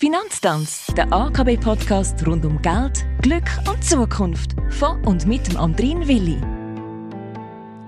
Finanztanz, der AKB-Podcast rund um Geld, Glück und Zukunft. Von und mit dem Andrin Willi.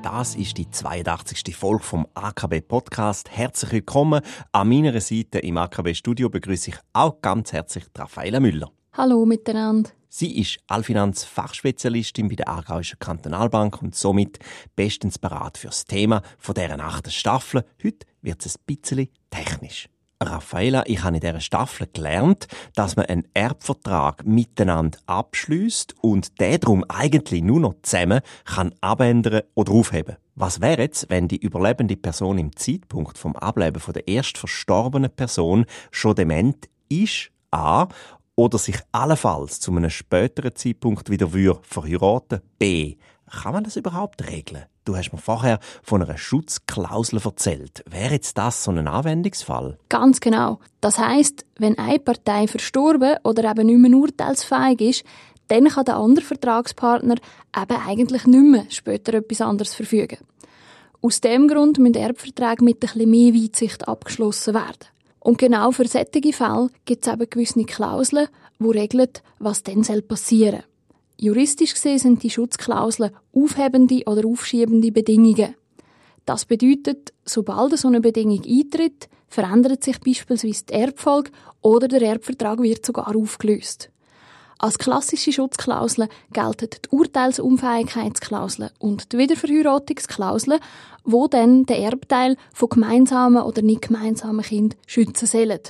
Das ist die 82. Folge vom AKB Podcast. Herzlich willkommen. An meiner Seite im AKB Studio begrüße ich auch ganz herzlich Raffaella Müller. Hallo miteinander. Sie ist Allfinanz-Fachspezialistin bei der Aargauischen Kantonalbank und somit bestens parat für das Thema von deren achten Staffel. Heute wird es ein bisschen technisch. Raffaella, ich habe in dieser Staffel gelernt, dass man einen Erbvertrag miteinander abschließt und der darum eigentlich nur noch zusammen kann abändern oder aufheben. Was wäre jetzt, wenn die überlebende Person im Zeitpunkt vom Ableben von der erst verstorbenen Person schon dement ist, A, oder sich allenfalls zu einem späteren Zeitpunkt wieder verheiraten, B, kann man das überhaupt regeln? Du hast mir vorher von einer Schutzklausel erzählt. Wäre jetzt das so ein Anwendungsfall? Ganz genau. Das heißt, wenn eine Partei verstorben oder eben nicht mehr urteilsfähig ist, dann kann der andere Vertragspartner eben eigentlich nicht mehr später etwas anderes verfügen. Aus dem Grund müssen Erbverträge mit bisschen mehr Weitsicht abgeschlossen werden. Und genau für solche Fälle gibt es eben gewisse Klauseln, die regeln, was dann passieren soll. Juristisch gesehen sind die Schutzklauseln aufhebende oder aufschiebende Bedingungen. Das bedeutet, sobald so eine Bedingung eintritt, verändert sich beispielsweise die Erbfolge oder der Erbvertrag wird sogar aufgelöst. Als klassische Schutzklauseln gelten die Urteilsunfähigkeitsklausel und die Wiederverheiratungsklausel, wo dann den Erbteil von gemeinsamen oder nicht gemeinsamen Kindern schützen sollen.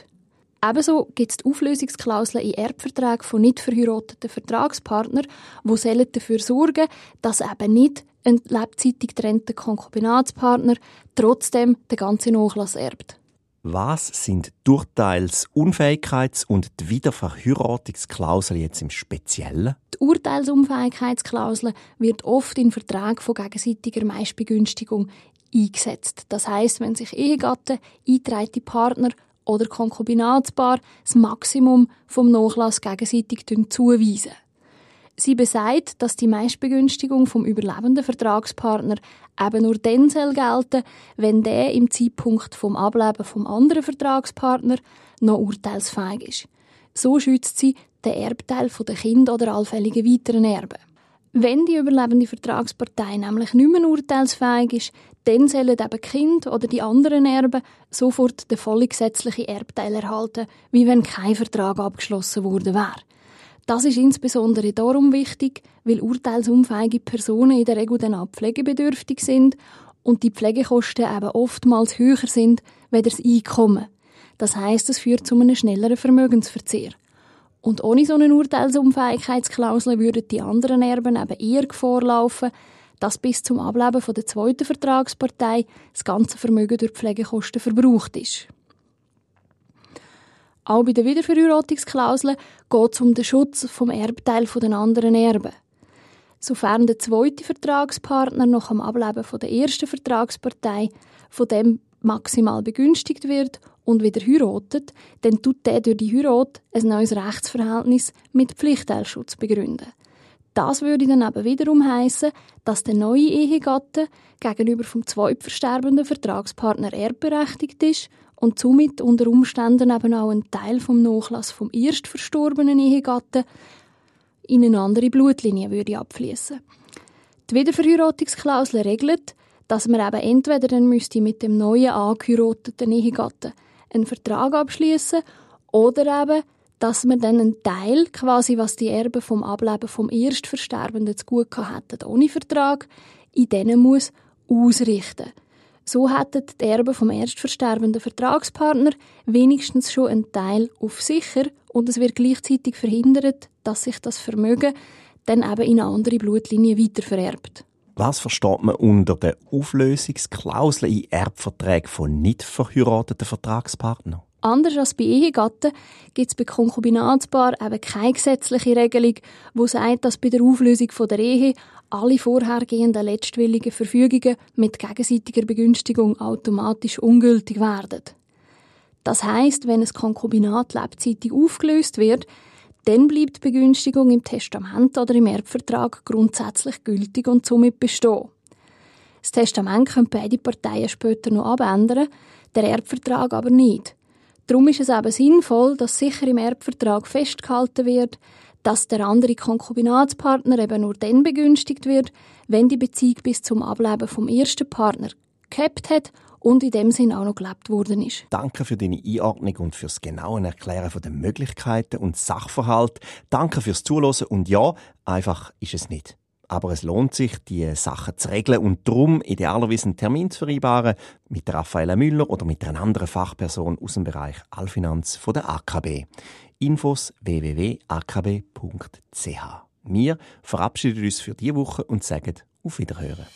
Ebenso gibt es die Auflösungsklauseln in Erbverträgen von nicht verheirateten Vertragspartnern, die dafür sorgen dass eben nicht ein lebzeitig getrennter Konkubinatspartner trotzdem den ganzen Nachlass erbt. Was sind die Urteilsunfähigkeits- und die Wiederverheiratungsklausel jetzt im Speziellen? Die Urteilsunfähigkeitsklausel wird oft in Verträgen von gegenseitiger Meistbegünstigung eingesetzt. Das heißt, wenn sich Ehegatten, eingetragene Partner oder Konkubinatspaar das Maximum vom Nachlass gegenseitig zuweisen. Sie besagt, dass die Meistbegünstigung vom überlebenden Vertragspartner eben nur dann soll gelten, wenn der im Zeitpunkt vom Ableben vom anderen Vertragspartner noch urteilsfähig ist. So schützt sie den Erbteil der Kinder oder allfälligen weiteren Erben. Wenn die überlebende Vertragspartei nämlich nicht mehr urteilsfähig ist, dann sollen eben Kind oder die anderen Erben sofort den vollen gesetzlichen Erbteil erhalten, wie wenn kein Vertrag abgeschlossen worden wäre. Das ist insbesondere darum wichtig, weil urteilsunfähige Personen in der Regel dann auch pflegebedürftig sind und die Pflegekosten eben oftmals höher sind, als das Einkommen. Das heißt, es führt zu einem schnelleren Vermögensverzehr. Und ohne so eine Urteilsunfähigkeitsklausel würden die anderen Erben eben eher Gefahr laufen, dass bis zum Ableben der zweiten Vertragspartei das ganze Vermögen durch Pflegekosten verbraucht ist. Auch bei den Wiederverheiratungsklauseln geht es um den Schutz vom Erbteil der anderen Erben. Sofern der zweite Vertragspartner nach dem Ableben der ersten Vertragspartei von dem maximal begünstigt wird und wieder heiratet, dann tut der durch die Heirat ein neues Rechtsverhältnis mit Pflichtteilschutz begründen. Das würde dann eben wiederum heißen, dass der neue Ehegatte gegenüber vom zweitversterbenden Vertragspartner erbberechtigt ist und somit unter Umständen eben auch einen Teil vom Nachlass vom erst verstorbenen Ehegatten in eine andere Blutlinie würde abfließen. Die Wiederverheiratungsklausel regelt, dass man eben entweder dann müsste mit dem neuen angeheirateten Ehegatten einen Vertrag abschließen oder eben, dass man dann einen Teil, quasi was die Erben vom Ableben vom Erstversterbenden zu gut hätten, ohne Vertrag, in denen muss ausrichten. So hätten die Erben vom erstversterbenden Vertragspartner wenigstens schon einen Teil auf sicher und es wird gleichzeitig verhindert, dass sich das Vermögen dann eben in eine andere Blutlinie weitervererbt. Was versteht man unter der Auflösungsklausel in Erbverträgen von nicht verheirateten Vertragspartnern? Anders als bei Ehegatten gibt es bei Konkubinatspaar eben keine gesetzliche Regelung, die sagt, dass bei der Auflösung der Ehe alle vorhergehenden letztwilligen Verfügungen mit gegenseitiger Begünstigung automatisch ungültig werden. Das heißt, wenn ein Konkubinat lebzeitig aufgelöst wird, dann bleibt die Begünstigung im Testament oder im Erbvertrag grundsätzlich gültig und somit bestehen. Das Testament können beide Parteien später noch abändern, der Erbvertrag aber nicht. Darum ist es eben sinnvoll, dass sicher im Erbvertrag festgehalten wird, dass der andere Konkubinatspartner eben nur dann begünstigt wird, wenn die Beziehung bis zum Ableben vom ersten Partner gehabt hat und in dem Sinn auch noch gelebt worden ist. Danke für deine Einordnung und fürs genaue Erklären der Möglichkeiten und Sachverhalt. Danke fürs Zuhören und ja, einfach ist es nicht. Aber es lohnt sich, die Sachen zu regeln und darum idealerweise einen Termin zu vereinbaren mit Raffaella Müller oder mit einer anderen Fachperson aus dem Bereich Allfinanz von der AKB. Infos www.akb.ch. Wir verabschieden uns für diese Woche und sagen auf Wiederhören.